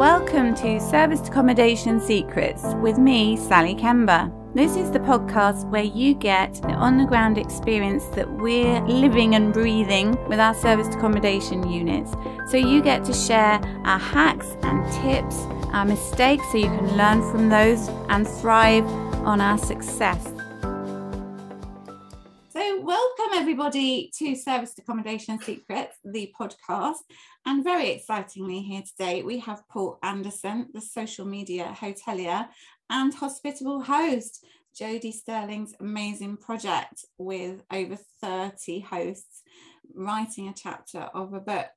Welcome to Serviced Accommodation Secrets with me, Sally Kemba. This is the podcast where you get the on the ground experience that we're living and breathing with our serviced accommodation units. So you get to share our hacks and tips, our mistakes, so you can learn from those and thrive on our success. Welcome everybody to Service Accommodation Secrets, the podcast. And very excitingly, here today we have Paul Anderson, the social media hotelier and hospitable host, Jodie Sterling's amazing project with over 30 hosts, writing a chapter of a book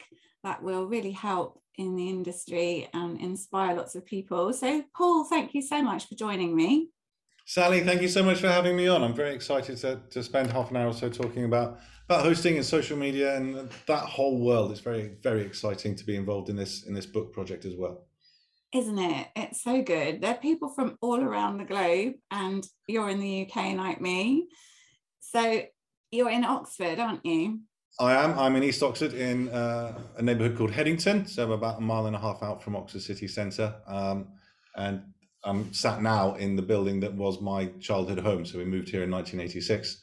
that will really help in the industry and inspire lots of people. So, Paul, thank you so much for joining me. Sally, thank you so much for having me on. I'm very excited to, to spend half an hour or so talking about, about hosting and social media and that whole world. It's very, very exciting to be involved in this in this book project as well isn't it? It's so good. There are people from all around the globe, and you're in the UK like me. So you're in Oxford, aren't you? I am. I'm in East Oxford in uh, a neighbourhood called Headington, so I'm about a mile and a half out from Oxford city centre. Um, and I'm sat now in the building that was my childhood home. So we moved here in 1986.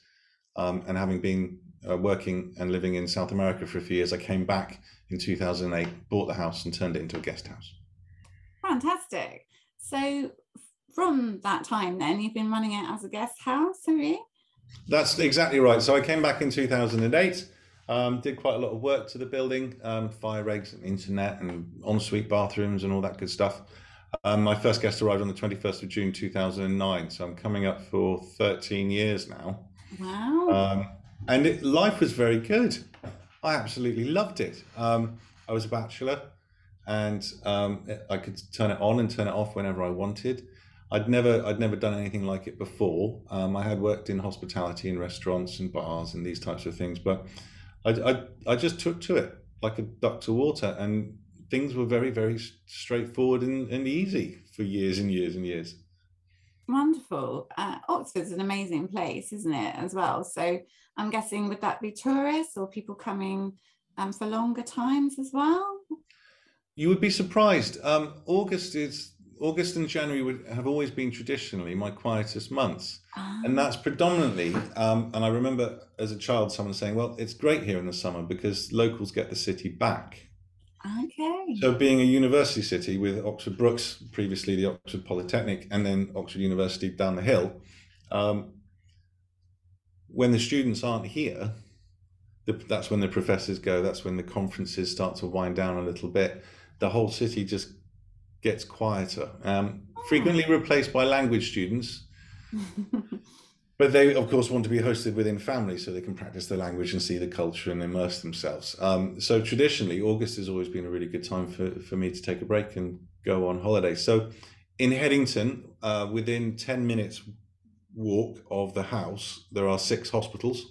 Um, and having been uh, working and living in South America for a few years, I came back in 2008, bought the house, and turned it into a guest house. Fantastic. So from that time then you've been running it as a guest house, have you? That's exactly right. So I came back in 2008, um, did quite a lot of work to the building, um, fire regs and internet and ensuite bathrooms and all that good stuff. Um, my first guest arrived on the 21st of June 2009, so I'm coming up for 13 years now. Wow. Um, and it, life was very good. I absolutely loved it. Um, I was a bachelor and um, I could turn it on and turn it off whenever I wanted. I'd never I'd never done anything like it before. Um, I had worked in hospitality and restaurants and bars and these types of things, but I, I, I just took to it like a duck to water, and things were very very straightforward and, and easy for years and years and years. Wonderful. Uh, Oxford's an amazing place, isn't it, as well? So I'm guessing would that be tourists or people coming um, for longer times as well? You would be surprised. Um, August is August and January would have always been traditionally my quietest months, and that's ah. predominantly. Um, and I remember as a child someone saying, "Well, it's great here in the summer because locals get the city back." Okay. So, being a university city with Oxford Brookes, previously the Oxford Polytechnic, and then Oxford University down the hill, um, when the students aren't here, the, that's when the professors go. That's when the conferences start to wind down a little bit the whole city just gets quieter. Um, oh. Frequently replaced by language students, but they, of course, want to be hosted within family so they can practice the language and see the culture and immerse themselves. Um, so traditionally, August has always been a really good time for, for me to take a break and go on holiday. So in Headington, uh, within 10 minutes walk of the house, there are six hospitals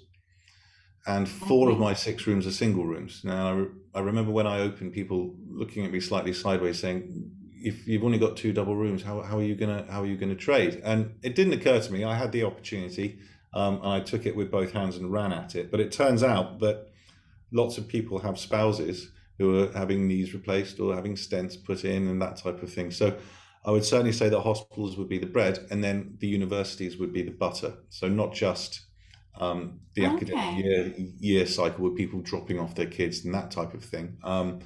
and four of my six rooms are single rooms. Now, I, re- I remember when I opened, people looking at me slightly sideways, saying, "If you've only got two double rooms, how, how are you gonna how are you gonna trade?" And it didn't occur to me. I had the opportunity, um, and I took it with both hands and ran at it. But it turns out that lots of people have spouses who are having knees replaced or having stents put in and that type of thing. So. I would certainly say that hospitals would be the bread, and then the universities would be the butter. So not just um, the okay. academic year year cycle with people dropping off their kids and that type of thing. Um,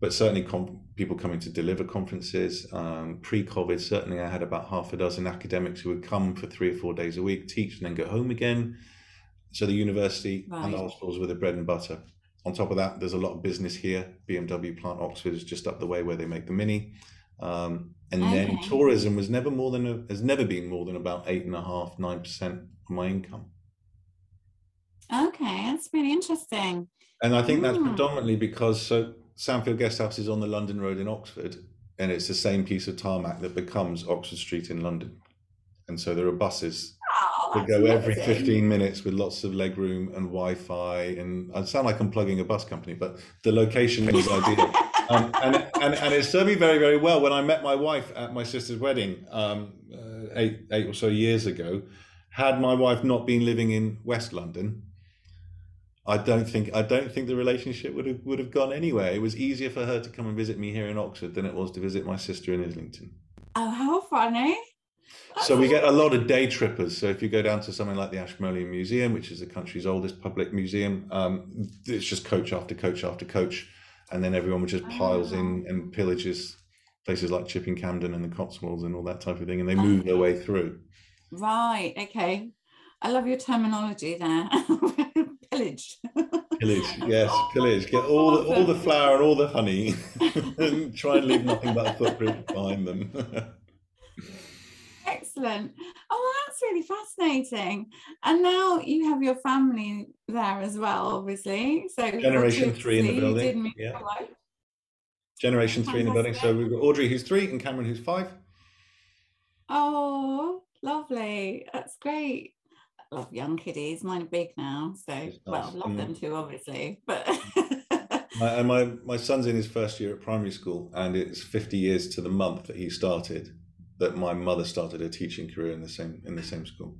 but certainly people coming to deliver conferences. Um, pre-COVID, certainly I had about half a dozen academics who would come for three or four days a week, teach, and then go home again. So the university right. and the hospitals were the bread and butter. On top of that, there's a lot of business here. BMW plant Oxford is just up the way where they make the Mini. Um, and okay. then tourism was never more than a, has never been more than about eight and a half, nine percent of my income. Okay, that's really interesting. And I think that's mm. predominantly because so Sandfield Guesthouse is on the London Road in Oxford, and it's the same piece of tarmac that becomes Oxford Street in London. And so there are buses oh, that go every 15 minutes with lots of legroom and Wi-Fi. And I sound like I'm plugging a bus company, but the location is ideal. Um, and, and, and it served me very, very well. When I met my wife at my sister's wedding um, uh, eight, eight or so years ago, had my wife not been living in West London, I don't think I don't think the relationship would have would have gone anywhere. It was easier for her to come and visit me here in Oxford than it was to visit my sister in Islington. Oh, how funny! So we get a lot of day trippers. So if you go down to something like the Ashmolean Museum, which is the country's oldest public museum, um, it's just coach after coach after coach, and then everyone just piles in Ah. and pillages places like Chipping Campden and the Cotswolds and all that type of thing, and they move their way through. Right. Okay. I love your terminology there. Pillaged. Pillage, yes, pillage. Get all the, all the flour and all the honey, and try and leave nothing but a footprint behind them. Excellent. Oh, that's really fascinating. And now you have your family there as well, obviously. So Generation three in the building, yeah. Generation three in the building. So we've got Audrey, who's three, and Cameron, who's five. Oh, lovely. That's great. Love young kiddies. Mine are big now. So, It's well, nice. I love them Mm. too, obviously. But My, and my, my son's in his first year at primary school, and it's 50 years to the month that he started that my mother started her teaching career in the same in the same school.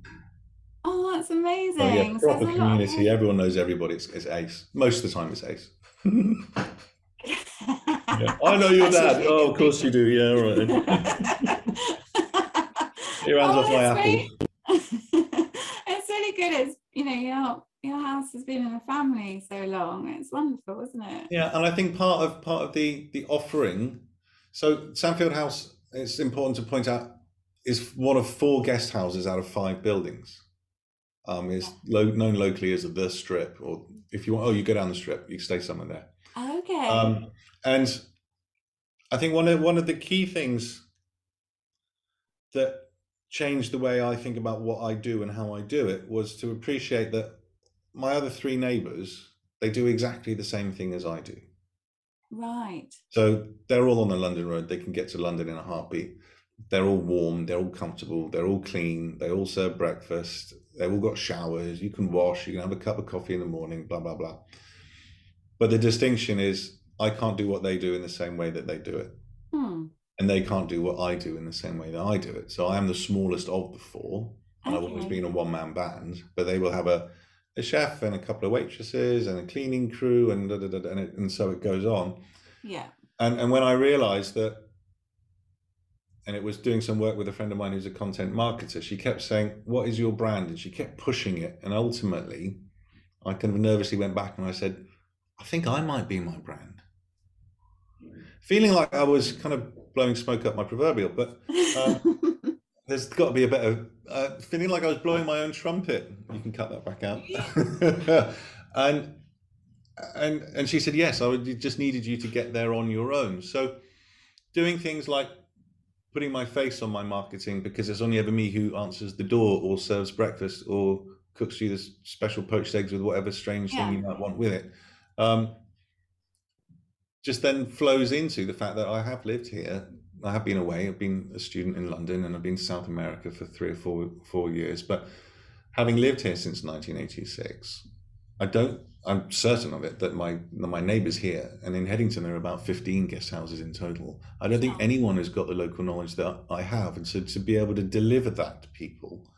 oh, that's amazing. So yeah, proper there's a lot community. Everyone knows everybody. It's, it's ace. Most of the time, it's ace. Yeah. I know your dad. Oh, of course you do. Yeah, all right. Your hands Oh, off my apple. great. it's really good. It's you know your your house has been in the family so long. It's wonderful, isn't it? Yeah, and I think part of part of the the offering. So Sandfield House, it's important to point out, is one of four guest houses out of five buildings. Um, is lo- known locally as the Strip, or if you want, oh, you go down the Strip, you stay somewhere there. Okay. Um, and I think one of one of the key things that changed the way I think about what I do and how I do it was to appreciate that my other three neighbours they do exactly the same thing as I do. right. So they're all on the London road. They can get to London in a heartbeat. They're all warm. They're all comfortable. They're all clean. They all serve breakfast. They've all got showers. You can wash. You can have a cup of coffee in the morning. Blah blah blah. But the distinction is, I can't do what they do in the same way that they do it, Hmm. And they can't do what I do in the same way that I do it. So I am the smallest of the four, and I've always been a one man band. But they will have a a chef and a couple of waitresses and a cleaning crew and da, da, da, da, and, it, and so it goes on Yeah. and and when I realized that, and it was doing some work with a friend of mine who's a content marketer, she kept saying, "What is your brand?" and she kept pushing it, and ultimately, I kind of nervously went back and I said, "I think I might be my brand," hmm. feeling like I was kind of blowing smoke up my proverbial, but Um, there's got to be a better uh, feeling like I was blowing my own trumpet. You can cut that back out. and and and she said yes. I would, just needed you to get there on your own. So doing things like putting my face on my marketing because it's only ever me who answers the door or serves breakfast or cooks you this special poached eggs with whatever strange thing you might want with it. Um, just then flows into the fact that I have lived here. I have been away. I've been a student in London and I've been to South America for three or four four years. But having lived here since 1986, I don't. I'm certain of it that my that my neighbours here and in Headington there are about 15 guest houses in total. I don't think anyone has got the local knowledge that I have, and so to be able to deliver that to people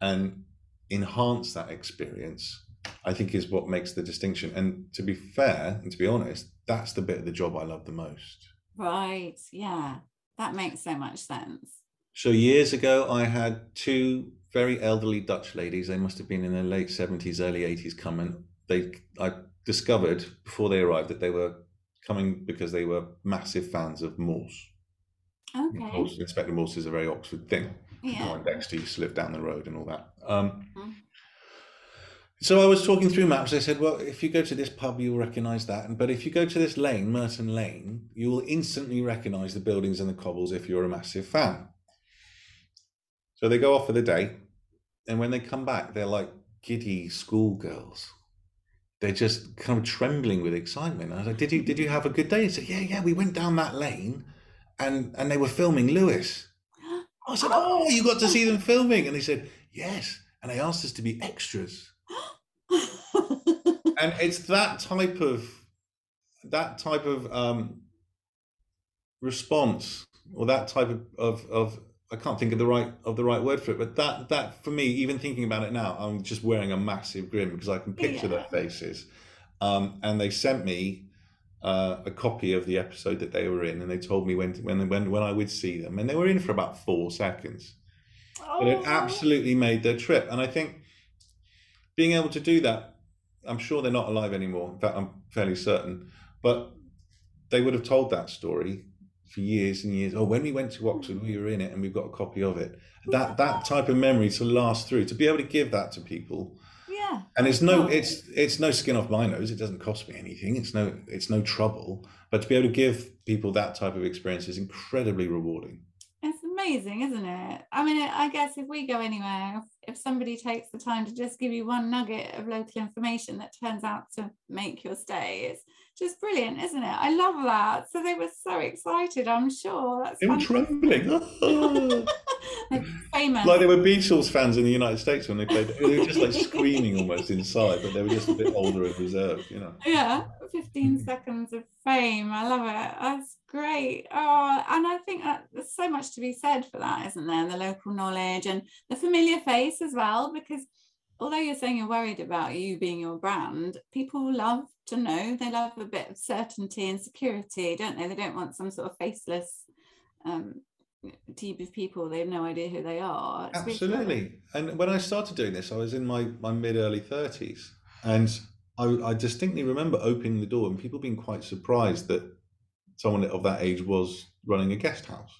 and enhance that experience, I think is what makes the distinction. And to be fair and to be honest, that's the bit of the job I love the most. right. Yeah. That makes so much sense. So years ago, I had two very elderly Dutch ladies. They must have been in their late seventies, early eighties. Coming, they I discovered before they arrived that they were coming because they were massive fans of Morse. Okay. Morse Inspector Morse is a very Oxford thing. Yeah. Warren Dexter used to live down the road and all that. Um, Mhm. So I was talking through maps. I said, well, if you go to this pub, you'll recognise that. But if you go to this lane, Merton Lane, you will instantly recognise the buildings and the cobbles if you're a massive fan. So they go off for the day. And when they come back, they're like giddy schoolgirls. They're just kind of trembling with excitement. I was like, did you, did you have a good day? He said, yeah, yeah, we went down that lane and, and they were filming Lewis. I said, "Oh, you got to see them filming?" And they said, "Yes." And they asked us to be extras. And it's that type of that type of um, response or that type of, of of I can't think of the right of the right word for it, but that that for me, even thinking about it now, I'm just wearing a massive grin because I can picture yeah. their faces. Um, and they sent me uh, a copy of the episode that they were in, and they told me when when when when I would see them, and they were in for about four seconds. Oh. But it absolutely made their trip, and I think being able to do that, I'm sure they're not alive anymore. In fact, I'm fairly certain, but they would have told that story for years and years. Oh, when we went to Oxford, we were in it, and we've got a copy of it. That that type of memory to last through, to be able to give that to people yeah. And it's no, it's it's no skin off my nose. It doesn't cost me anything. It's no, it's no trouble. But to be able to give people that type of experience is incredibly rewarding. It's amazing, isn't it? I mean, I guess if we go anywhere, if, somebody takes the time to just give you one nugget of local information that turns out to make your stay, it's just brilliant, isn't it? I love that. So they were so excited, I'm sure. That's they were trembling. famous. Like they were Beatles fans in the United States when they played. They were just like screaming almost inside, but they were just a bit older and reserved, you know. Yeah, 15 seconds of fame. I love it. That's great. Oh, and I think uh, there's so much to be said for that, isn't there? The local knowledge and the familiar face as well, because although you're saying you're worried about you being your brand, people love to know. They love a bit of certainty and security, don't they? They don't want some sort of faceless um, team of people. They have no idea who they are. It's Absolutely. And when I started doing this, I was in my, my mid early 30s. And I, I distinctly remember opening the door and people being quite surprised that someone of that age was running a guest house.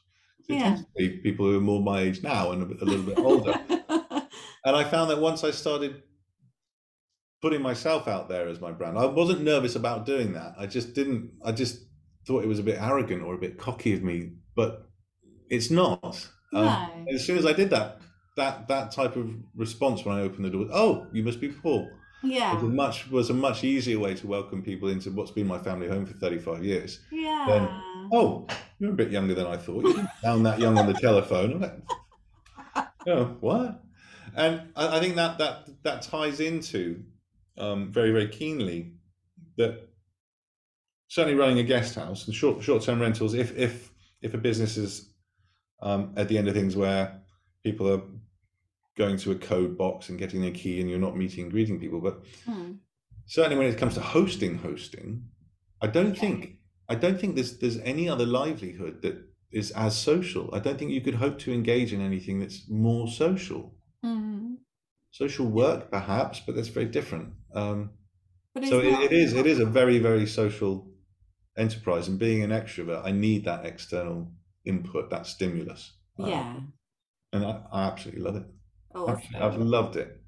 It yeah. tends to be people who are more my age now and a, a little bit older. and I found that once I started putting myself out there as my brand, I wasn't nervous about doing that. I just didn't. I just thought it was a bit arrogant or a bit cocky of me, but it's not. No. Um, as soon as I did that, that that type of response when I opened the door, oh, you must be Paul. Yeah, was a much was a much easier way to welcome people into what's been my family home for thirty five years. Yeah. Then, oh, you're a bit younger than I thought. You didn't sound that young on the telephone. oh, what? and I, I, think that that that ties into um, very very keenly that certainly running a guest house and short short term rentals. If if if a business is um, at the end of things where people are going to a code box and getting their key and you're not meeting and greeting people, but hmm. certainly when it comes to hosting hosting, I don't okay. think I don't think there's there's any other livelihood that is as social. I don't think you could hope to engage in anything that's more social. Mm-hmm. Social work, perhaps, but that's very different. Um, so it, it is it is a very very social enterprise, and being an extrovert, I need that external input, that stimulus. Yeah, um, and I, I, absolutely love it. Awesome. I've loved it.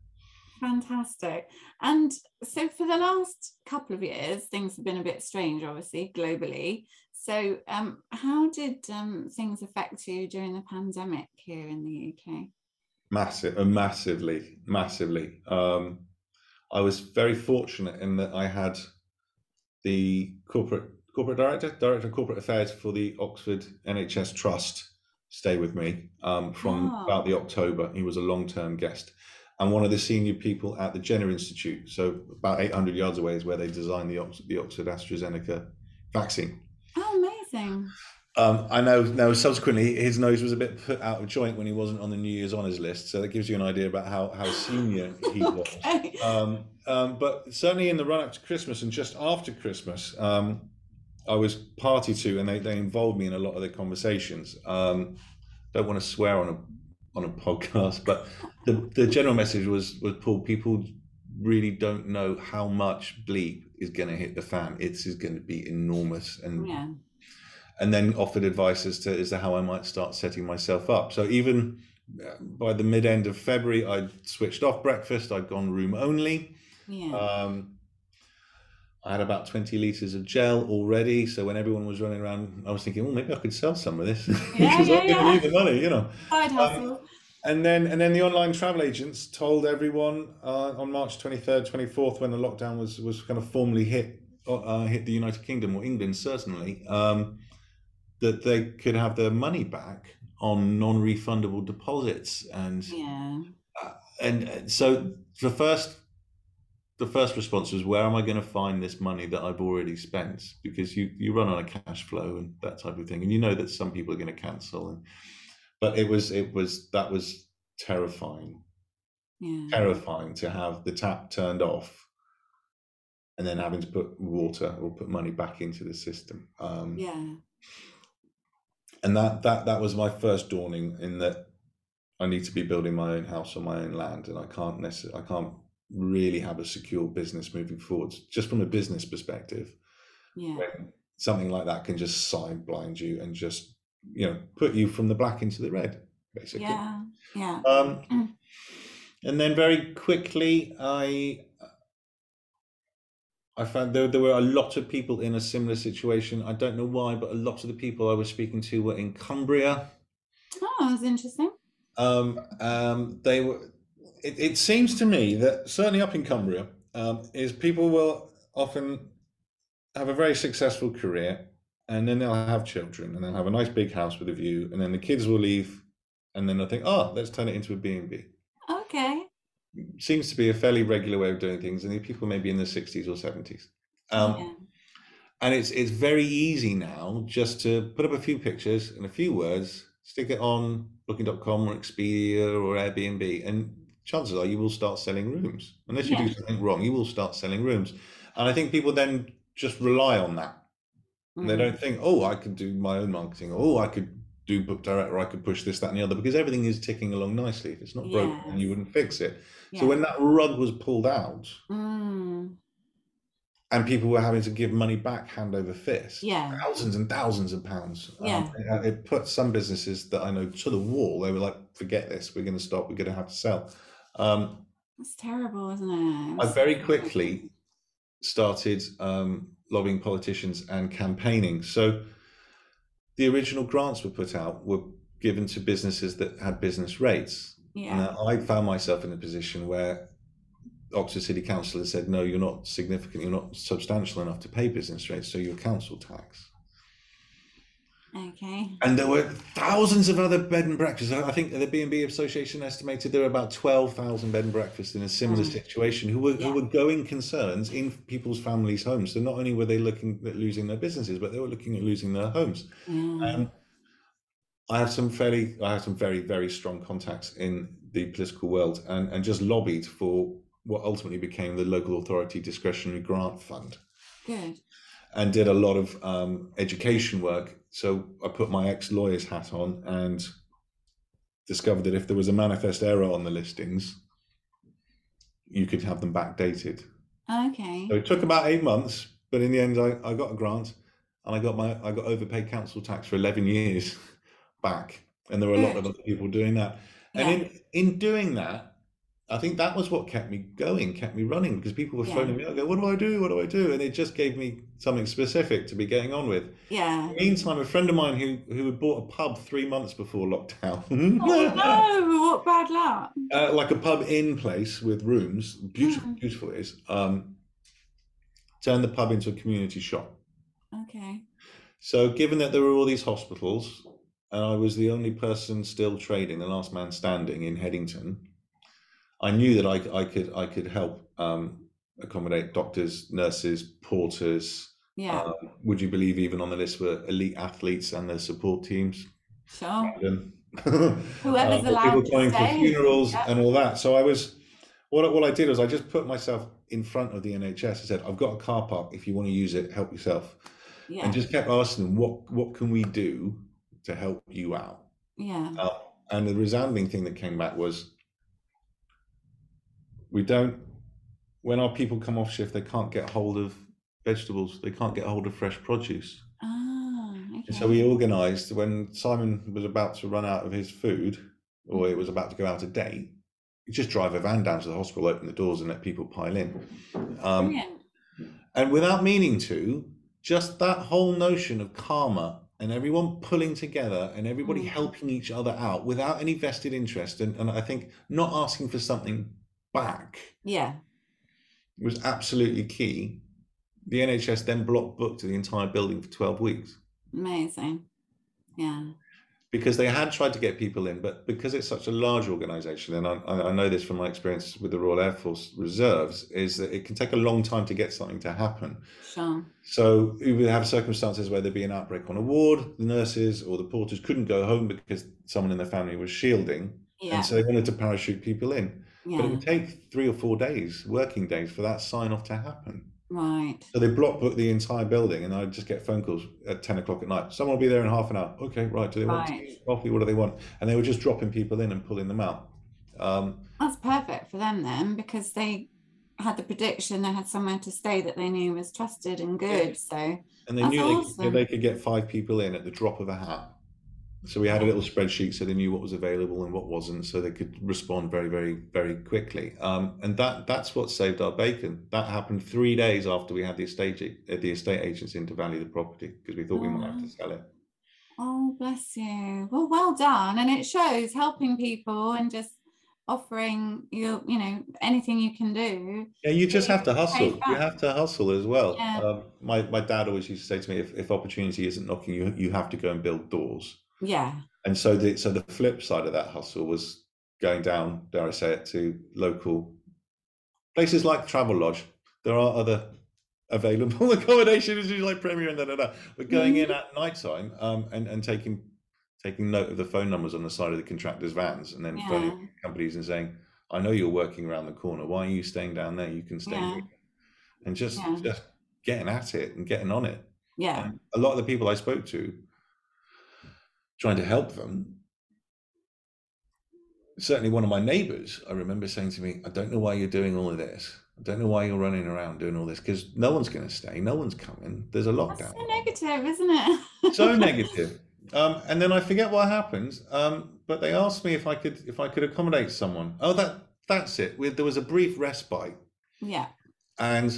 Fantastic. And so for the last couple of years, things have been a bit strange, obviously, globally. So, um, how did um, things affect you during the pandemic here in the UK? Massive, uh, massively, massively. Um, I was very fortunate in that I had the corporate corporate director, director of corporate affairs for the Oxford NHS Trust, stay with me um, from oh. about the October. He was a long term guest, and one of the senior people at the Jenner Institute. So about 800 yards away is where they designed the Oxford, the Oxford AstraZeneca vaccine. Oh, amazing! Um, I know now subsequently his nose was a bit put out of joint when he wasn't on the New Year's honours list, so that gives you an idea about how, how senior he was. um, um, but certainly in the run up to Christmas and just after Christmas, um, I was party to, and they, they involved me in a lot of the conversations. Um, don't want to swear on a on a podcast, but the, the general message was was Paul. People really don't know how much bleep is going to hit the fan. It's is going to be enormous, and yeah and then offered advice as to as to how I might start setting myself up. So even uh, by the mid end of February, I'd switched off breakfast. I'd gone room only. Yeah. Um, I had about 20 litres of gel already. So when everyone was running around, I was thinking, well, maybe I could sell some of this because yeah, yeah, going to need the money, you know. Side um, hustle. Um, and then, and then the online travel agents told everyone uh, on March 23rd, 24th, when the lockdown was was kind of formally hit uh, hit the United Kingdom or England, certainly, um, that they could have their money back on non-refundable deposits. And yeah. uh, and uh, so the first the first response was where am i going to find this money that i've already spent? Because you you run on a cash flow and that type of thing. And you know that some people are going to cancel. And but it was it was that was terrifying. Yeah. terrifying to have the tap turned off and then having to put water or put money back into the system. Um, Yeah. And that that that was my first dawning in that I need to be building my own house on my own land, and I can't necessarily I can't really have a secure business moving forwards. Just from a business perspective, Yeah. when something like that can just side blind you and just you know put you from the black into the red, basically. Yeah. Yeah. Um, and then very quickly, I I found there there were a lot of people in a similar situation. I don't know why, but a lot of the people I was speaking to were in Cumbria. Oh, that's interesting. Um, um, they were. It, it seems to me that certainly up in Cumbria, um, is people will often have a very successful career, and then they'll have children, and they'll have a nice big house with a view, and then the kids will leave, and then they'll think, oh, let's turn it into a B and B. Seems to be a fairly regular way of doing things, and people may be in the sixties or seventies. Um, yeah. and it's it's very easy now just to put up a few pictures and a few words, stick it on Booking.com or Expedia or Airbnb, and chances are you will start selling rooms. Unless you Yeah. do something wrong, you will start selling rooms. And I think people then just rely on that. And They don't think, oh, I could do my own marketing, oh, I could do book direct, or I could push this, that, and the other, because everything is ticking along nicely. If it's not broken, then you wouldn't fix it. Yeah. So when that rug was pulled out, Mm. and people were having to give money back hand over fist Yeah. thousands and thousands of pounds um, it, it put some businesses that i know to the wall they were like forget this we're going to stop we're going to have to sell um, That's terrible, isn't it? i very quickly started um, lobbying politicians and campaigning so the original grants were put out were given to businesses that had business rates Yeah. now, I found myself in a position where Oxford City Council had said, no, you're not significant, you're not substantial enough to pay business rates, so you're council tax. Okay. And there were thousands of other bed and breakfasts. I think the B&B Association estimated there were about 12,000 bed and breakfasts in a similar Mm. situation who were, Yeah. who were going concerns in people's families' homes. So not only were they looking at losing their businesses, but they were looking at losing their homes. Yeah. Um, I have some fairly, I have some very, very strong contacts in the political world, and and just lobbied for what ultimately became the local authority discretionary grant fund, Good. and did a lot of um, education work. So I put my ex lawyer's hat on and discovered that if there was a manifest error on the listings, you could have them backdated. Okay. So it took about eight months, but in the end, I, I got a grant, and I got my I got overpaid council tax for eleven years back, and there were a lot of other people doing that. Yeah. And in in doing that, I think that was what kept me going, kept me running, because people were Yeah. phoning me. I go, what do I do? What do I do? And it just gave me something specific to be getting on with. Yeah. Meantime, a friend of mine who who had bought a pub three months before lockdown. Oh no! What bad luck. uh, like a pub in place with rooms, beautiful, Mhm. beautiful it is. Um, turned the pub into a community shop. Okay. So, given that there were all these hospitals, and I was the only person still trading, the last man standing in Headington, I knew that I, I could I could help um, accommodate doctors, nurses, porters. Yeah. Um, would you believe even on the list were elite athletes and their support teams? sure. Whoever's uh, allowed people to coming for funerals Yeah. and all that. So I was what I- what I did was I just put myself in front of the NHS. I said, "I've got a car park. If you want to use it, help yourself." Yeah. and just kept asking them what what can we do to help you out Yeah. uh, and the resounding thing that came back was we don't when our people come off shift they can't get hold of vegetables they can't get hold of fresh produce Ah. Okay. so we organized when simon was about to run out of his food or it was about to go out of date you just drive a van down to the hospital open the doors and let people pile in um, Brilliant. and without meaning to, just that whole notion of karma and everyone pulling together and everybody Mm. helping each other out without any vested interest, and, and I think not asking for something back Yeah. was absolutely key. The NHS then block booked the entire building for 12 weeks. Amazing. Yeah. because they had tried to get people in, but because it's such a large organisation, and I, I, know this from my experience with the Royal Air Force Reserves, is that it can take a long time to get something to happen. Sure. So we would have circumstances where there'd be an outbreak on a ward, the nurses or the porters couldn't go home because someone in their family was shielding, yeah. and so they wanted to parachute people in. Yeah. But it would take three or four days, working days, for that sign off to happen. Right. So they block book the entire building, and I just get phone calls at ten o'clock at night. Someone will be there in half an hour. Okay, right. Do they want right. coffee? What do they want? And they were just dropping people in and pulling them out. Um, That's perfect for them then, because they had the prediction they had somewhere to stay that they knew was trusted and good. So and they knew awesome. they, they could get five people in at the drop of a hat. So we had a little spreadsheet so they knew what was available and what wasn't, so they could respond very, very, very quickly. Um, and that that's what saved our bacon. That happened three days after we had the estate uh, the estate agents in to value the property because we thought oh. we might have to sell it. Oh, bless you. Well, well done, and it shows helping people and just offering you you know anything you can do yeah you just have to hustle you have to hustle as well yeah. um, my, my dad always used to say to me if, if opportunity isn't knocking you you have to go and build doors yeah. And so the so the flip side of that hustle was going down, dare I say it, to local places like Travelodge. There are other available accommodations, like Premier and da da da. But going mm-hmm. in at night time um, and and taking taking note of the phone numbers on the side of the contractors' vans, and then yeah. phoning companies and saying, "I know you're working around the corner. Why are you staying down there? You can stay yeah. here." And just yeah. just getting at it and getting on it. Yeah. And a lot of the people I spoke to trying to help them. Certainly, one of my neighbors, I remember saying to me, I don't know why you're doing all of this. I don't know why you're running around doing all this because no one's going to stay. No one's coming. There's a lockdown. That's so negative, isn't it? so negative. Um, and then I forget what happens. Um, but they asked me if I could if I could accommodate someone. Oh, that that's it. We, there was a brief respite. Yeah. And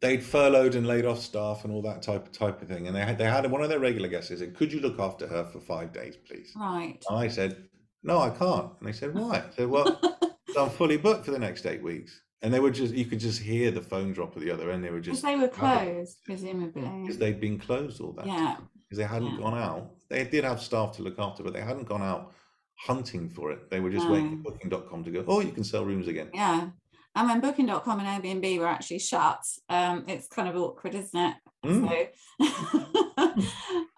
they'd furloughed and laid off staff and all that type of type of thing. And they had they had one of their regular guests said, "Could you look after her for five days, please?" Right. And I said, "No, I can't." And they said, "Why?" I said, "Well, I'm fully booked for the next eight weeks." And they were just you could just hear the phone drop at the other end. They were just they were closed, presumably. Because they'd been closed all that yeah. Because they hadn't yeah. gone out. They did have staff to look after, but they hadn't gone out hunting for it. They were just no. waiting for booking.com to go, oh, you can sell rooms again. Yeah. And when Booking.com and Airbnb were actually shut, um, it's kind of awkward, isn't it? Mm. So,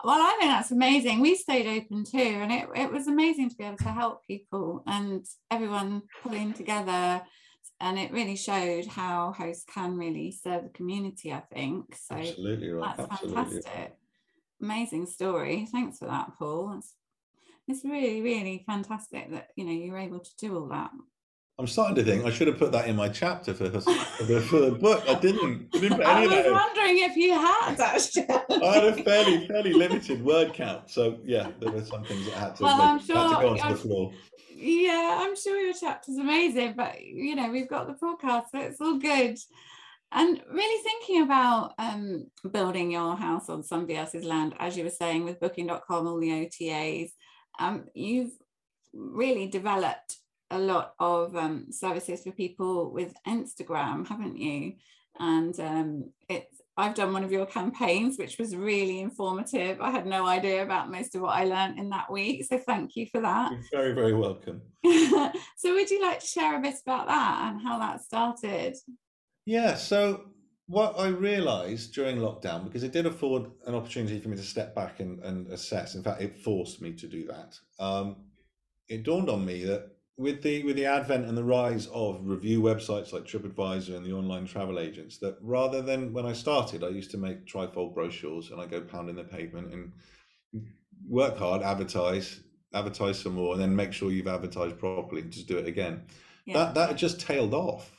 well, I think that's amazing. We stayed open too, and it, it was amazing to be able to help people and everyone pulling together. And it really showed how hosts can really serve the community, I think. So Absolutely right. that's Absolutely. fantastic. Amazing story. Thanks for that, Paul. It's, it's really, really fantastic that you know you're able to do all that. I'm starting to think I should have put that in my chapter for, for, the, for the book. I didn't. I, didn't I was wondering if you had actually. I had a fairly fairly limited word count, so yeah, there were some things that had to, well, make, sure, had to go onto I'm, the floor. Yeah, I'm sure your chapter's amazing, but you know we've got the podcast, so it's all good. And really thinking about um, building your house on somebody else's land, as you were saying with Booking.com, all the OTAs, um, you've really developed a lot of um, services for people with Instagram, haven't you? And um, it's I've done one of your campaigns, which was really informative. I had no idea about most of what I learned in that week. So thank you for that. You're very, very welcome. so would you like to share a bit about that and how that started? Yeah, so what I realized during lockdown, because it did afford an opportunity for me to step back and, and assess, in fact, it forced me to do that. Um, it dawned on me that with the with the advent and the rise of review websites like TripAdvisor and the online travel agents, that rather than when I started, I used to make trifold brochures and I go pounding the pavement and work hard, advertise, advertise some more, and then make sure you've advertised properly and just do it again. Yeah. That that just tailed off.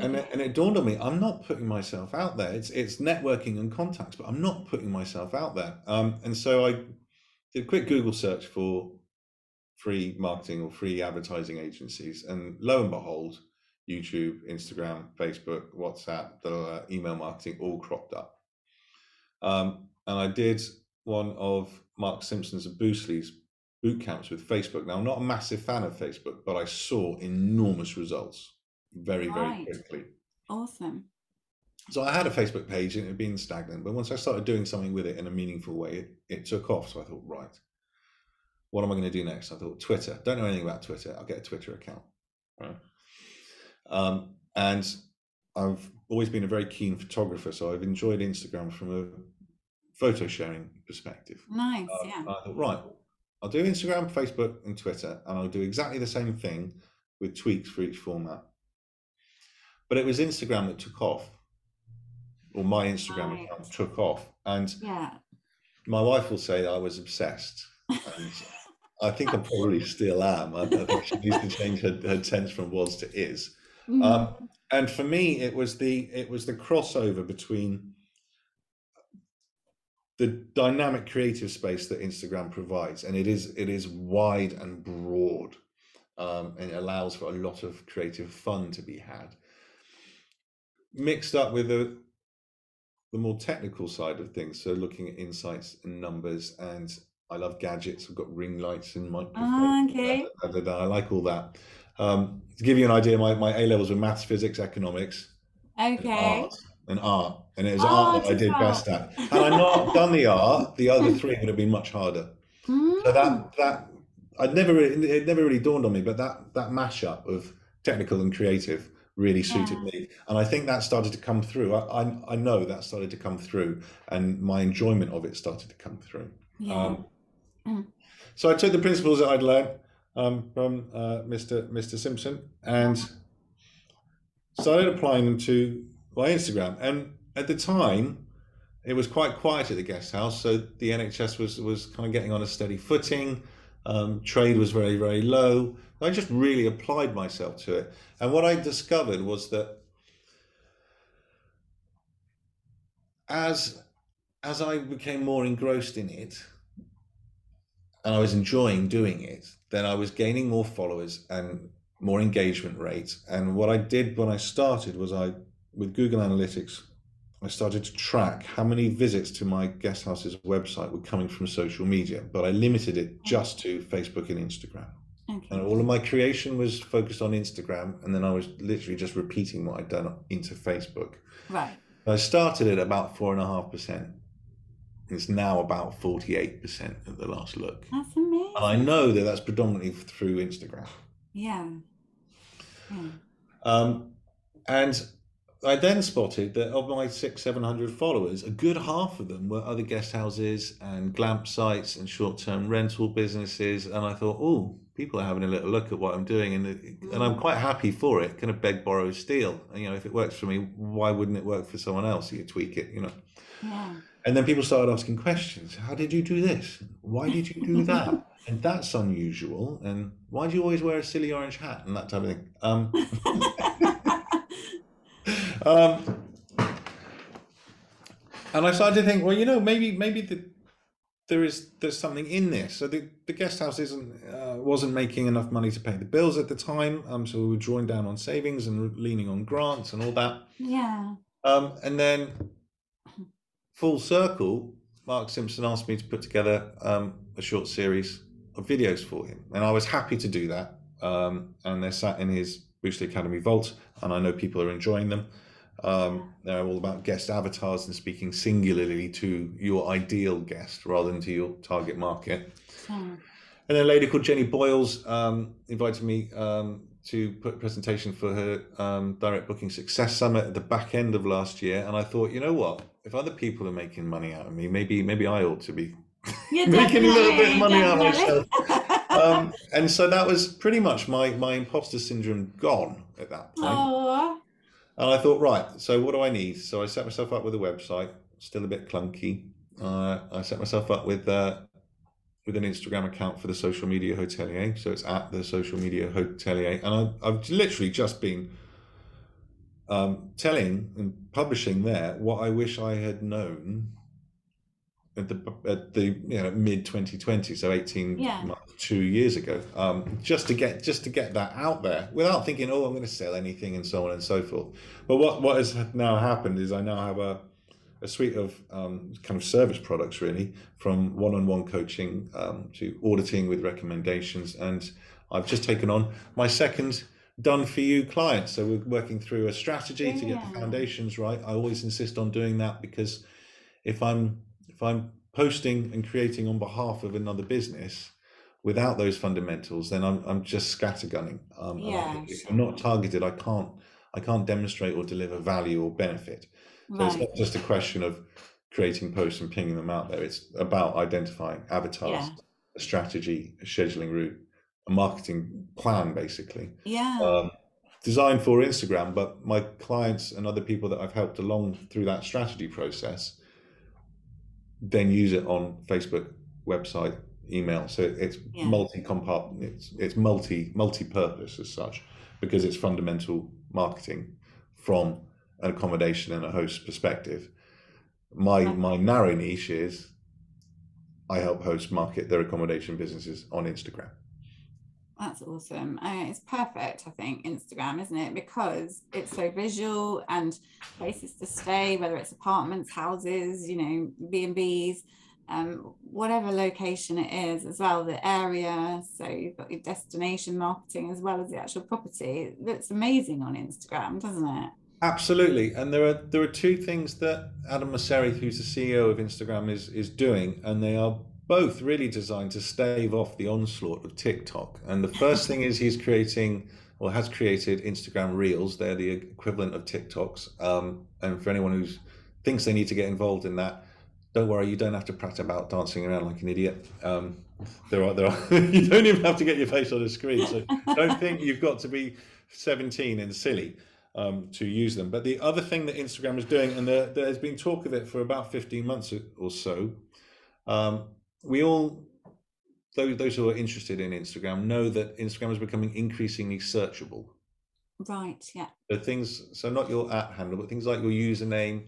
And, it, and it dawned on me, I'm not putting myself out there. It's it's networking and contacts, but I'm not putting myself out there. Um, and so I did a quick Google search for free marketing or free advertising agencies. And lo and behold, YouTube, Instagram, Facebook, WhatsApp, the email marketing all cropped up. Um, and I did one of Mark Simpson's and Boostly's boot camps with Facebook. Now, I'm not a massive fan of Facebook, but I saw enormous results very, right. very quickly. Awesome. so I had a Facebook page and it had been stagnant, but once I started doing something with it in a meaningful way, it, it took off. So I thought, right, what am I going to do next? I thought, Twitter. Don't know anything about Twitter. I'll get a Twitter account. Right. Um, and I've always been a very keen photographer, so I've enjoyed Instagram from a photo sharing perspective. Nice, um, yeah. I thought, right, I'll do Instagram, Facebook, and Twitter, and I'll do exactly the same thing with tweaks for each format. But it was Instagram that took off, or my Instagram right. account took off, and yeah. my wife will say I was obsessed. And I think I probably still am. I, I think she needs to change her, her tense from was to is. Mm. Um, and for me, it was the it was the crossover between the dynamic creative space that Instagram provides, and it is it is wide and broad, um, and it allows for a lot of creative fun to be had, mixed up with the the more technical side of things. So looking at insights and numbers, and I love gadgets. I've got ring lights in my. Okay. I like all that. Um, to give you an idea, my, my A levels were maths, physics, economics, okay, and art, and art, and it was oh, art that I did art. best at. Had I not done the art, the other three would have been much harder. Mm. So that that I'd never it never really dawned on me, but that that mashup of technical and creative really suited yeah. me, and I think that started to come through. I, I, I know that started to come through, and my enjoyment of it started to come through. Yeah. Um, mm. So I took the principles that I'd learned um, from uh, Mr. Mr. Simpson and started applying them to my Instagram. And at the time, it was quite quiet at the guest house, so the NHS was was kind of getting on a steady footing. Um, trade was very very low. I just really applied myself to it, and what I discovered was that as as I became more engrossed in it, and I was enjoying doing it, then I was gaining more followers and more engagement rate. And what I did when I started was I, with Google Analytics, I started to track how many visits to my guest house's website were coming from social media, but I limited it oh. just to Facebook and Instagram. Okay. And all of my creation was focused on Instagram, and then I was literally just repeating what I'd done into Facebook. Right. I started at about four and a half percent it's now about 48% at the last look. That's amazing. And I know that that's predominantly through Instagram. Yeah. yeah. Um, and I then spotted that of my six, seven hundred followers, a good half of them were other guest houses and glamp sites and short term rental businesses. And I thought, oh, people are having a little look at what I'm doing, and and I'm quite happy for it. Kind of beg, borrow, steal. And, you know, if it works for me, why wouldn't it work for someone else? You tweak it, you know. Yeah. And then people started asking questions. How did you do this? Why did you do that? and that's unusual. And why do you always wear a silly orange hat and that type of thing? Um, um, and I started to think, well, you know, maybe maybe the, there is there's something in this. So the, the guest house isn't uh, wasn't making enough money to pay the bills at the time. Um, so we were drawing down on savings and leaning on grants and all that. Yeah. Um, and then full circle, Mark Simpson asked me to put together um, a short series of videos for him, and I was happy to do that. Um, and they're sat in his Boostly Academy vault, and I know people are enjoying them. Um, they're all about guest avatars and speaking singularly to your ideal guest rather than to your target market. Hmm. And then a lady called Jenny Boyles um, invited me um, to put a presentation for her um, direct booking success summit at the back end of last year, and I thought, you know what? If other people are making money out of me, maybe maybe I ought to be making a little bit of money out of myself. um, and so that was pretty much my my imposter syndrome gone at that point. Aww. And I thought, right, so what do I need? So I set myself up with a website, still a bit clunky. Uh, I set myself up with uh, with an Instagram account for the social media hotelier. So it's at the social media hotelier. And I, have literally just been um, telling and publishing there what I wish I had known at the at the you know mid 2020 so 18 yeah. months, two years ago um, just to get just to get that out there without thinking oh i'm going to sell anything and so on and so forth but what what has now happened is i now have a a suite of um, kind of service products, really, from one-on-one coaching um, to auditing with recommendations. And I've just taken on my second done for you clients. So we're working through a strategy to get Yeah. the foundations right. I always insist on doing that because if I'm if I'm posting and creating on behalf of another business without those fundamentals, then I'm I'm just scattergunning. Um, I Yeah, think if. I'm not targeted, I can't I can't demonstrate or deliver value or benefit. So it's not just a question of creating posts and pinging them out there. It's about identifying avatars, Yeah. a strategy, a scheduling route, a marketing plan, basically, Yeah. um, designed for Instagram. But my clients and other people that I've helped along through that strategy process then use it on Facebook, website, email. So it's Yeah. multi compart it's it's multi multi purpose as such because it's fundamental marketing from an accommodation and a host perspective. My Right. my narrow niche is I help hosts market their accommodation businesses on Instagram. That's awesome. It's perfect, I think, Instagram, isn't it? Because it's so visual and places to stay, whether it's apartments, houses, you know, B and B's, um, whatever location it is, as well, the area. So you've got your destination marketing as well as the actual property. Looks amazing on Instagram, doesn't it? Absolutely, and there are there are two things that Adam Mosseri, who's the CEO of Instagram, is is doing, and they are both really designed to stave off the onslaught of TikTok. And the first thing is he's creating or has created Instagram Reels. They're the equivalent of TikToks. Um, and for anyone who thinks they need to get involved in that, don't worry, you don't have to practice about dancing around like an idiot. Um, there are there are you don't even have to get your face on a screen. So don't think you've got to be 17 and silly um, to use them. But the other thing that Instagram is doing, and there, there has been talk of it for about 15 months or so, um, we all, those, those who are interested in Instagram, know that Instagram is becoming increasingly searchable. Right. Yeah. So things, so not your app handle, but things like your username,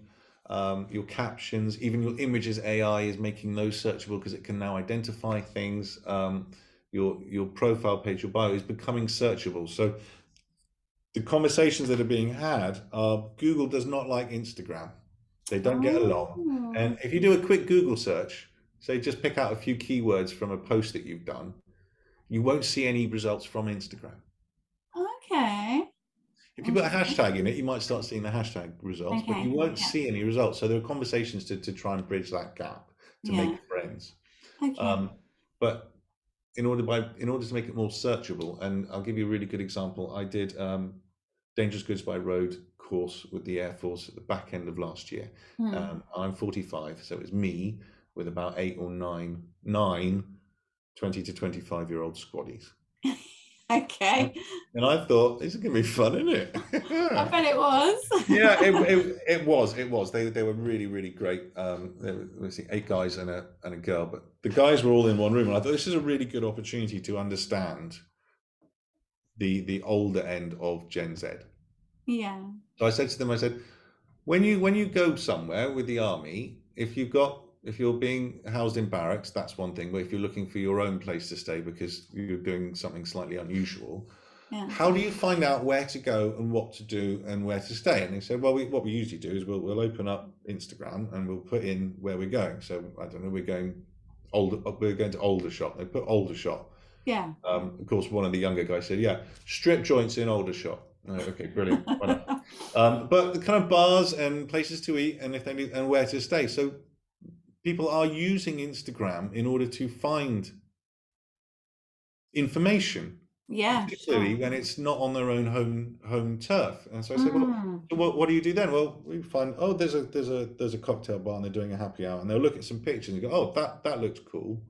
um, your captions, even your images. AI is making those searchable because it can now identify things. Um, your your profile page, your bio is becoming searchable. So the conversations that are being had are Google does not like Instagram. They don't get along. Oh, And if you do a quick Google search, say just pick out a few keywords from a post that you've done, you won't see any results from Instagram. okay. If you put a hashtag in it, you might start seeing the hashtag results, but you won't yeah. see any results. So there are conversations to, to try and bridge that gap to Yeah. make friends. Okay. Um, but in order by in order to make it more searchable, and I'll give you a really good example. I did um, Dangerous Goods by Road course with the Air Force at the back end of last year. Hmm. Um, I'm 45, so it was me with about eight or nine, nine 20 to 25 year old squaddies. okay. And I thought, this is going to be fun, isn't it? I bet it was. yeah, it, it, it was. It was. They, they were really, really great. Um, there were let's see, eight guys and a, and a girl, but the guys were all in one room. And I thought this is a really good opportunity to understand the the older end of Gen Z. yeah. So I said to them, I said, when you when you go somewhere with the army, if you've got if you're being housed in barracks, that's one thing. But if you're looking for your own place to stay because you're doing something slightly unusual, Yeah. how do you find out where to go and what to do and where to stay? And they said, well, we, what we usually do is we'll we'll open up Instagram and we'll put in where we're going. So I don't know, we're going older, we're going to Aldershot. They put Aldershot. Yeah. Um, of course, one of the younger guys said, "Yeah, strip joints in Aldershot." Oh, okay, brilliant. Um, but the kind of bars and places to eat, and if they need, and where to stay. So people are using Instagram in order to find information, Yeah. particularly sure. when it's not on their own home home turf. And so I said, "Well, Mm. so what, what do you do then? Well, we find oh, there's a there's a there's a cocktail bar and they're doing a happy hour, and they'll look at some pictures and go, oh, that that looks cool.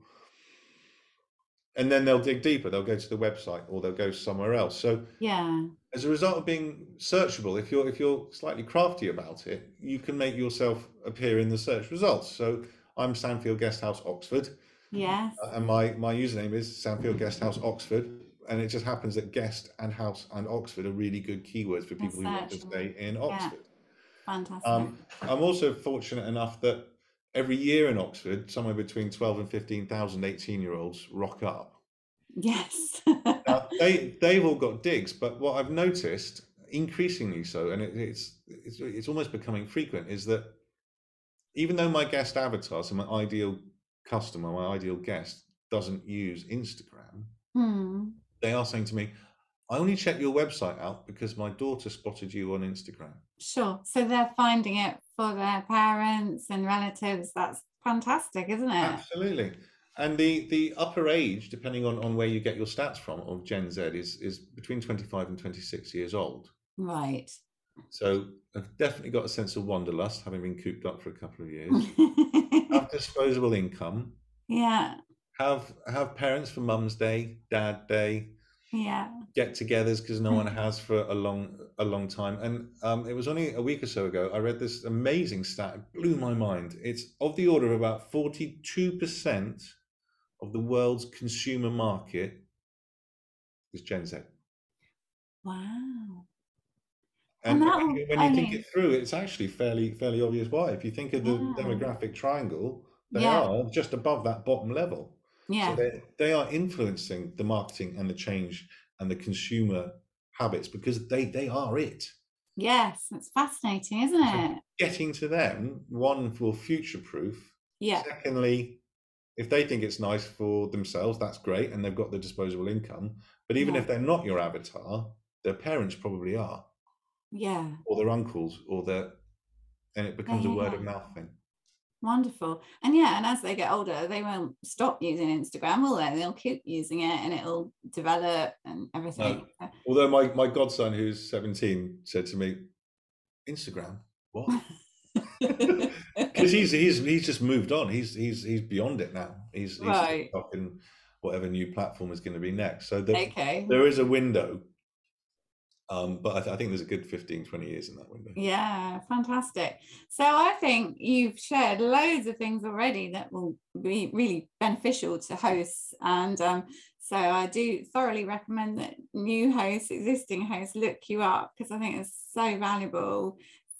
And then they'll dig deeper. They'll go to the website or they'll go somewhere else. So Yeah. as a result of being searchable, if you're if you're slightly crafty about it, you can make yourself appear in the search results. So I'm Sandfield Guesthouse Oxford, Yes. uh, and my my username is Sandfield Guesthouse Oxford. And it just happens that guest and house and Oxford are really good keywords for people who want to stay in Oxford. Fantastic. Um, I'm also fortunate enough that every year in Oxford, somewhere between 12 and 15,000 18 year olds rock up. yes. Now, they, they've all got digs, but what I've noticed, increasingly so, and it, it's, it's, it's almost becoming frequent, is that even though my guest avatar, so my ideal customer, my ideal guest, doesn't use Instagram, Hmm. they are saying to me, I only checked your website out because my daughter spotted you on Instagram. Sure. So they're finding it for their parents and relatives. That's fantastic, isn't it? Absolutely. And the the upper age, depending on, on where you get your stats from, of Gen Z is is between 25 and 26 years old. Right. So I've definitely got a sense of wanderlust, having been cooped up for a couple of years. have disposable income. yeah. Have have parents for Mum's Day, Dad Day, Yeah. get-togethers because no one has for a long a long time. And um, it was only a week or so ago I read this amazing stat. It blew my mind. It's of the order of about forty-two percent of the world's consumer market is Gen Z. Wow. And, And when you- you think only- it through, it's actually fairly fairly obvious why. If you think of the Yeah. demographic triangle, they Yeah. are just above that bottom level. Yeah. So they, they are influencing the marketing and the change and the consumer habits because they they are it. yes. It's fascinating, isn't it? Getting to them, one will future proof. Yeah. Secondly, if they think it's nice for themselves, that's great, and they've got the disposable income. But even Yeah. if they're not your avatar, their parents probably are, Yeah. or their uncles, or their, and it becomes a yeah, word yeah. of mouth thing. Wonderful. And yeah, and as they get older, they won't stop using Instagram, will they? They'll keep using it and it'll develop and everything. So- Although my my godson, who's seventeen, said to me, "Instagram, what?" because he's he's he's just moved on. He's he's he's beyond it now. He's, he's Right. fucking whatever new platform is going to be next. So there, okay. there is a window, um, but I, th- I think there's a good 15, 20 years in that window. Yeah, fantastic. So I think you've shared loads of things already that will be really beneficial to hosts. And um, so I do thoroughly recommend that new hosts, existing hosts, look you up because I think it's so valuable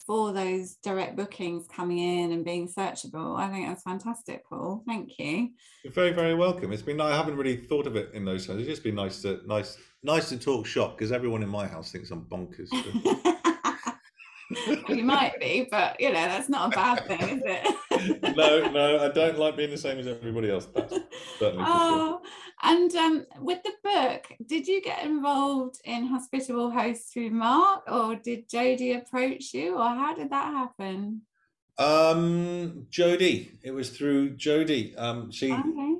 for those direct bookings coming in and being searchable. I think that's fantastic, Paul. Thank you. You're very very welcome. It's been I haven't really thought of it in those terms. It's just been nice to nice nice to talk shop because everyone in my house thinks I'm bonkers. you might be, but you know, that's not a bad thing, is it? no, no, I don't like being the same as everybody else. That's certainly for sure. Oh, and um, with the book, did you get involved in Hospitable Hosts through Mark, or did Jodie approach you, or how did that happen? Um, Jodie. It was through Jodie. Um, she. Okay.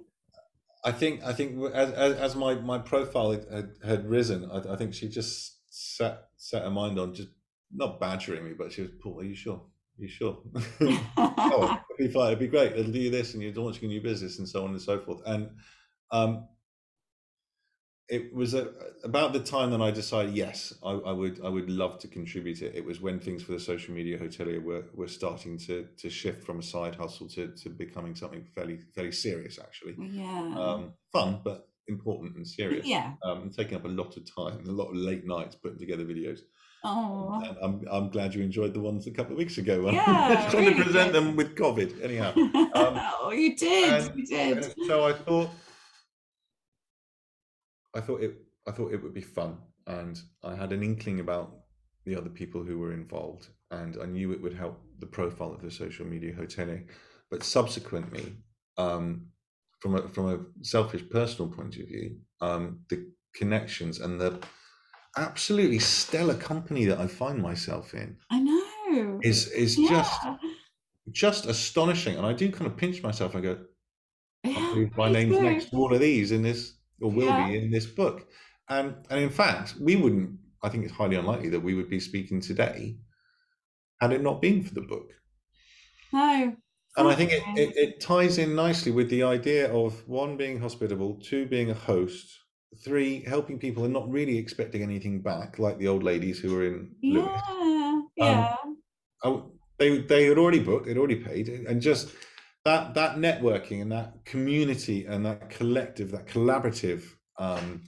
I think. I think as as, as my my profile had, had, had risen, I, I think she just set set her mind on just not badgering me, but she was, Paul, are you sure? Are you sure? oh, it'd be fine. It'd be great. It'll do this, and you're launching a new business, and so on and so forth. And um, it was a, about the time that I decided, yes, I, I would, I would love to contribute it. It was when things for the social media hotelier were were starting to to shift from a side hustle to to becoming something fairly fairly serious, actually. yeah. Um, fun, but important and serious. yeah. Um, taking up a lot of time, a lot of late nights putting together videos. Oh. And I'm I'm glad you enjoyed the ones a couple of weeks ago. Yeah, trying really to present good. them with COVID. Anyhow, oh, you did. you did. so I thought, I thought it, I thought it would be fun, and I had an inkling about the other people who were involved, and I knew it would help the profile of the social media hotelier. But subsequently, um, from a from a selfish personal point of view, um, the connections and the absolutely stellar company that I find myself in I know. is is yeah. just just astonishing. And I do kind of pinch myself and go, Yeah, my name's next to all of these in this, or will Yeah. be in this book. And and in fact, we wouldn't. I think it's highly unlikely that we would be speaking today had it not been for the book. No. And I think it, it, it ties in nicely with the idea of one being hospitable, two being a host, three helping people and not really expecting anything back, like the old ladies who were in Lewis. Yeah. Yeah. Oh, they they had already booked, they'd already paid, and just that that networking and that community and that collective, that collaborative um,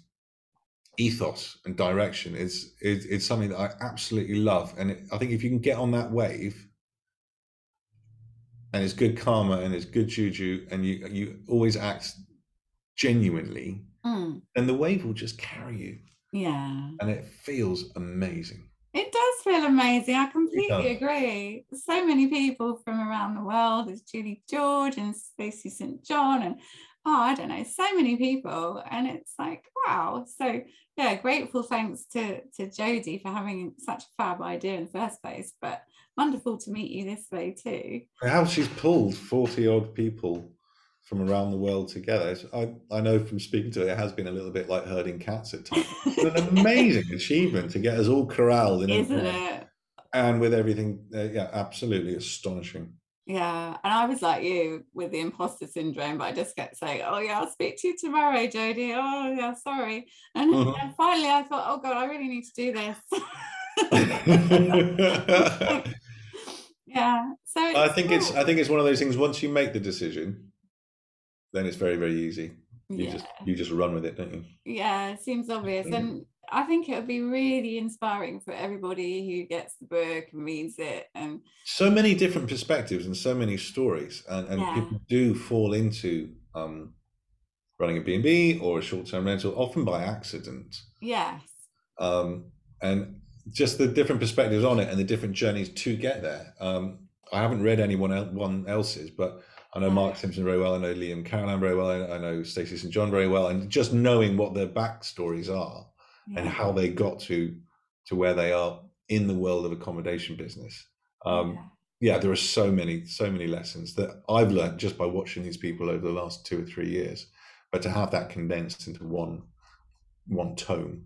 ethos and direction is is is something that I absolutely love. And it, I think if you can get on that wave, and it's good karma and it's good juju, and you you always act genuinely, Mm, then the wave will just carry you, yeah. and it feels amazing. It does feel amazing. I completely agree. So many people from around the world. There's Julie George and Stacey St. John and oh, I don't know, so many people. And it's like, wow. So yeah, grateful thanks to to Jodie for having such a fab idea in the first place. But wonderful to meet you this way too. How she's pulled 40 odd people from around the world together. I, I know from speaking to her, it has been a little bit like herding cats at times. It's an amazing achievement to get us all corralled in Isn't it? And with everything, uh, yeah, absolutely astonishing. Yeah, and I was like you with the imposter syndrome, but I just kept saying, "Oh yeah, I'll speak to you tomorrow, Jodie." Oh yeah, sorry. And, uh-huh. finally, I thought, "Oh God, I really need to do this." yeah. So I think cool. it's I think it's one of those things. Once you make the decision, then it's very very easy. You yeah. just you just run with it, don't you? Yeah, it seems obvious, mm. and I think it would be really inspiring for everybody who gets the book and reads it. And so many different perspectives and so many stories, and, and yeah. people do fall into um, running a B&B or a short-term rental, often by accident. Yes. Um, and just the different perspectives on it and the different journeys to get there. Um, I haven't read anyone else, one else's, but I know Mark Simpson very well. I know Liam Carolan very well. I, know Stacey St John very well, and just knowing what their backstories are yeah. and how they got to to where they are in the world of accommodation business. Um, yeah. yeah, there are so many so many lessons that I've learned just by watching these people over the last two or three years. But to have that condensed into one one tone,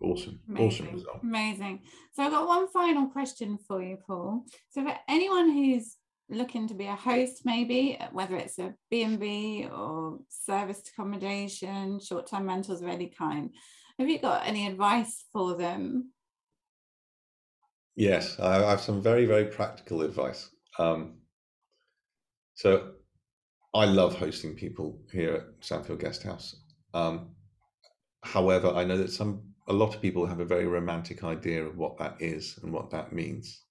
awesome, amazing, awesome result. Amazing. So I've got one final question for you, Paul. So for anyone who's looking to be a host maybe whether it's a b&b or service accommodation short-term rentals of any kind have you got any advice for them? Yes, I have some very, very practical advice. Um, so I love hosting people here at Sandfield Guest House. Um, however, I know that some a lot of people have a very romantic idea of what that is and what that means.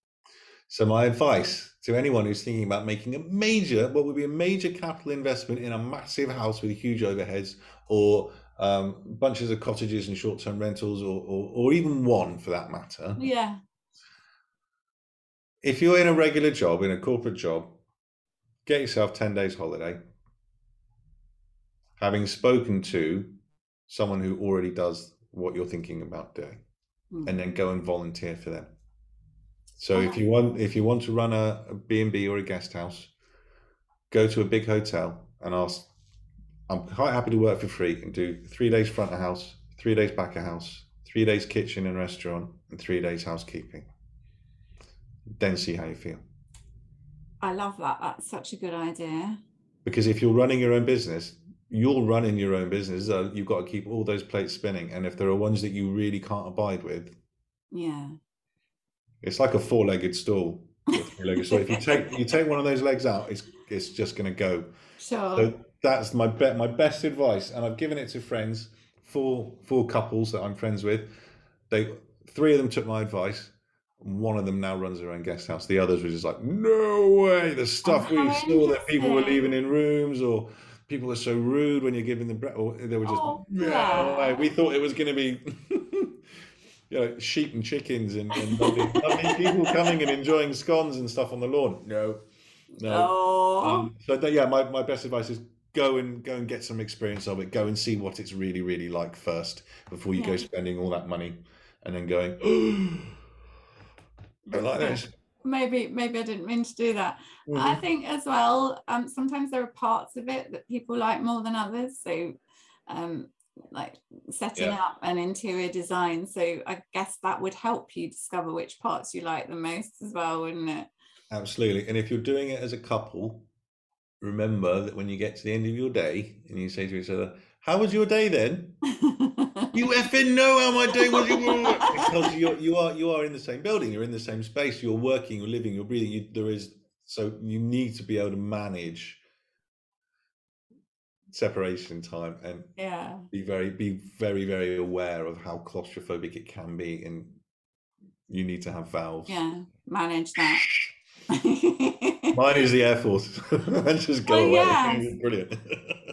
So my advice to anyone who's thinking about making a major, what would be a major capital investment in a massive house with huge overheads or um, bunches of cottages and short-term rentals, or, or, or even one for that matter. Yeah. If you're in a regular job, in a corporate job, get yourself ten days holiday. Having spoken to someone who already does what you're thinking about doing, mm. and then go and volunteer for them. So if you want, if you want to run a, a B&B or a guest house, go to a big hotel and ask I'm quite happy to work for free and do three days front of house, three days back of house, three days kitchen and restaurant, and three days housekeeping. Then see how you feel. I love that. That's such a good idea. Because if you're running your own business, you're running your own business. Uh, you've got to keep all those plates spinning. And if there are ones that you really can't abide with, yeah, it's like a four-legged stool. so if you take you take one of those legs out, it's it's just going to go. Sure. So that's my bet my best advice and i've given it to friends four four couples that i'm friends with they three of them took my advice one of them now runs their own guest house the others were just like no way the stuff oh, we saw that people were leaving in rooms or people are so rude when you're giving them or they were just oh, yeah. we thought it was going to be you know sheep and chickens and, and lovely, lovely people coming and enjoying scones and stuff on the lawn no no oh. um, so yeah my, my best advice is go and go and get some experience of it. Go and see what it's really, really like first before you yeah. go spending all that money and then going, oh, like this. Maybe, maybe I didn't mean to do that. Mm-hmm. I think as well, um, sometimes there are parts of it that people like more than others. So, um, like setting yeah. up an interior design. So I guess that would help you discover which parts you like the most as well, wouldn't it? Absolutely. And if you're doing it as a couple, remember that when you get to the end of your day and you say to each other, "How was your day then?" you effing know how my day was. because you're, you are you are in the same building, you're in the same space, you're working, you're living, you're breathing. You, there is so you need to be able to manage separation time and yeah be very be very very aware of how claustrophobic it can be and you need to have valves yeah manage that Mine is the Air Force. and just go oh, away. Yes. Brilliant.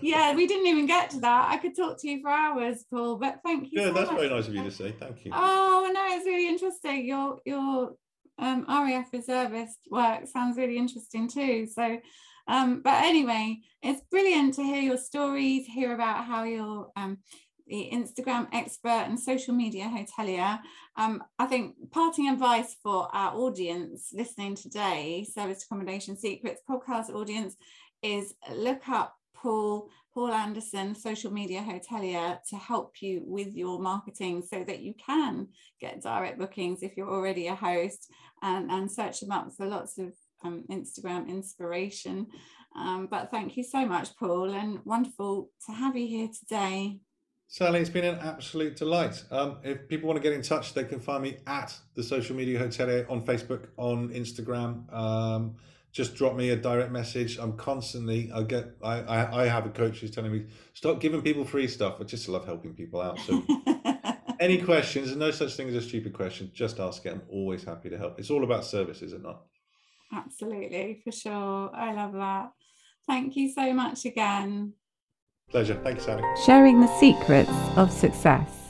yeah, we didn't even get to that. I could talk to you for hours, Paul, but thank you. Yeah, so that's much. very nice of you to say. Thank you. Oh no, it's really interesting. Your your um, RAF reservist work sounds really interesting too. So, um, but anyway, it's brilliant to hear your stories, hear about how you're um, the Instagram expert and social media hotelier. Um, I think parting advice for our audience listening today, Service Accommodation Secrets podcast audience, is look up Paul Paul Anderson, social media hotelier, to help you with your marketing so that you can get direct bookings if you're already a host and, and search them up for lots of um, Instagram inspiration. Um, but thank you so much, Paul, and wonderful to have you here today. Sally, it's been an absolute delight. Um, if people want to get in touch, they can find me at the Social Media Hotelier on Facebook, on Instagram. Um, just drop me a direct message. I'm constantly, I get, I, I, I have a coach who's telling me, stop giving people free stuff. I just love helping people out. So any questions, there's no such thing as a stupid question. Just ask it. I'm always happy to help. It's all about service, is it not? Absolutely, for sure. I love that. Thank you so much again. Pleasure. Thank you, Sally. Sharing the secrets of success.